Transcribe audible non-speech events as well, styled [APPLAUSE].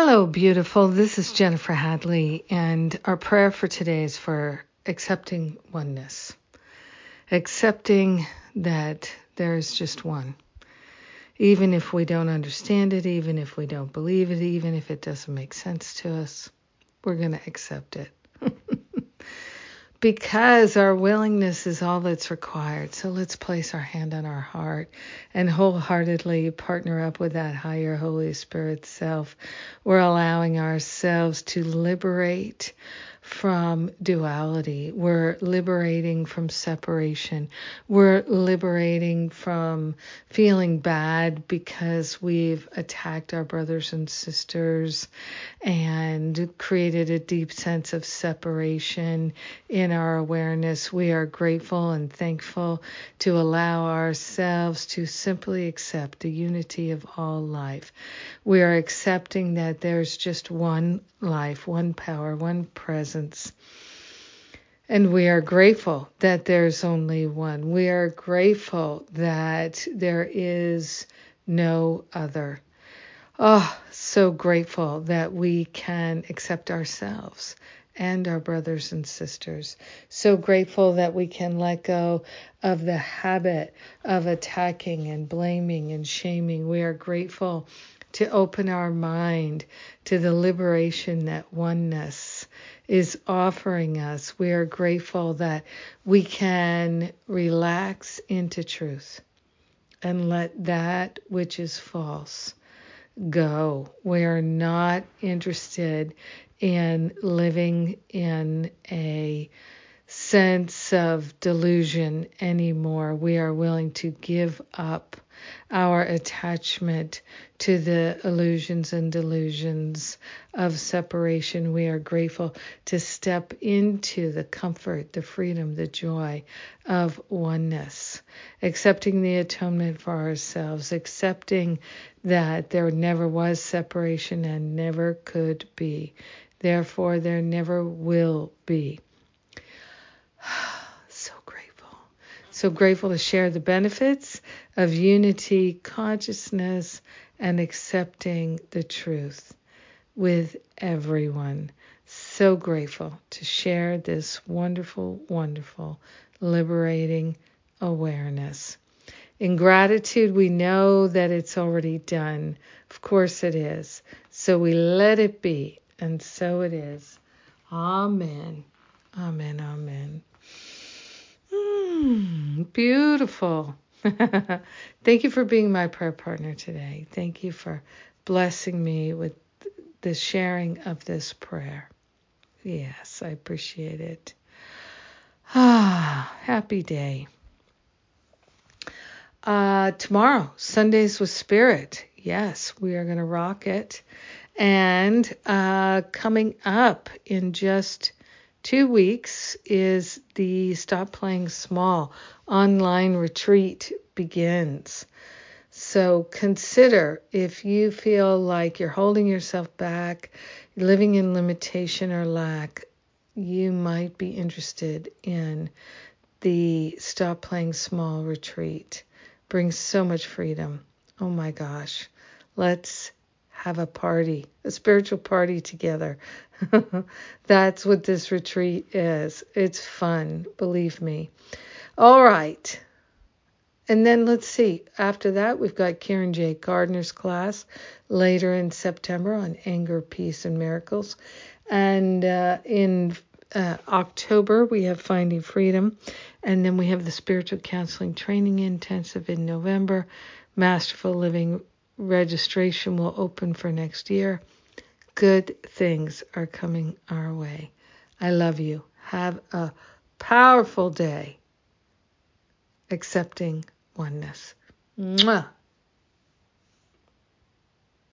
Hello, beautiful. This is Jennifer Hadley, and our prayer for today is for accepting oneness. Accepting that there is just one. Even if we don't understand it, even if we don't believe it, even if it doesn't make sense to us, we're going to accept it. Because our willingness is all that's required. So let's place our hand on our heart and wholeheartedly partner up with that higher Holy Spirit self. We're allowing ourselves to liberate from duality. We're liberating from separation. We're liberating from feeling bad because we've attacked our brothers and sisters and created a deep sense of separation in our awareness. We are grateful and thankful to allow ourselves to simply accept the unity of all life. We are accepting that there's just one life, one power, one presence. And we are grateful that there's only one. We are grateful that there is no other. Oh, so grateful that we can accept ourselves and our brothers and sisters. So grateful that we can let go of the habit of attacking and blaming and shaming. We are grateful to open our mind to the liberation that oneness is offering us. We are grateful that we can relax into truth and let that which is false go. We are not interested in living in a sense of delusion anymore. We are willing to give up our attachment to the illusions and delusions of separation. We are grateful to step into the comfort, the freedom, the joy of oneness, accepting the atonement for ourselves, accepting that there never was separation and never could be. Therefore, there never will be. so grateful. So grateful to share the benefits of unity, consciousness, and accepting the truth with everyone. So grateful to share this wonderful, wonderful, liberating awareness. In gratitude, we know that it's already done. Of course it is. So we let it be, and so it is. Amen. Amen. Amen. Mm, beautiful. [LAUGHS] Thank you for being my prayer partner today. Thank you for blessing me with the sharing of this prayer. Yes, I appreciate it. Ah, [SIGHS] happy day. Uh, tomorrow, Sundays with Spirit. Yes, we are going to rock it. And uh, coming up in just two weeks is the Stop Playing Small online retreat begins. So consider if you feel like you're holding yourself back, living in limitation or lack, you might be interested in the Stop Playing Small retreat. Brings so much freedom. Oh my gosh. Let's have a party, a spiritual party together. [LAUGHS] That's what this retreat is. It's fun, believe me. All right. And then let's see. After that, we've got Karen J. Gardner's class later in September on anger, peace, and miracles. And uh, in uh, October, we have Finding Freedom. And then we have the Spiritual Counseling Training Intensive in November. Masterful Living registration will open for next year. Good things are coming our way. I love you. Have a powerful day accepting oneness. Mwah.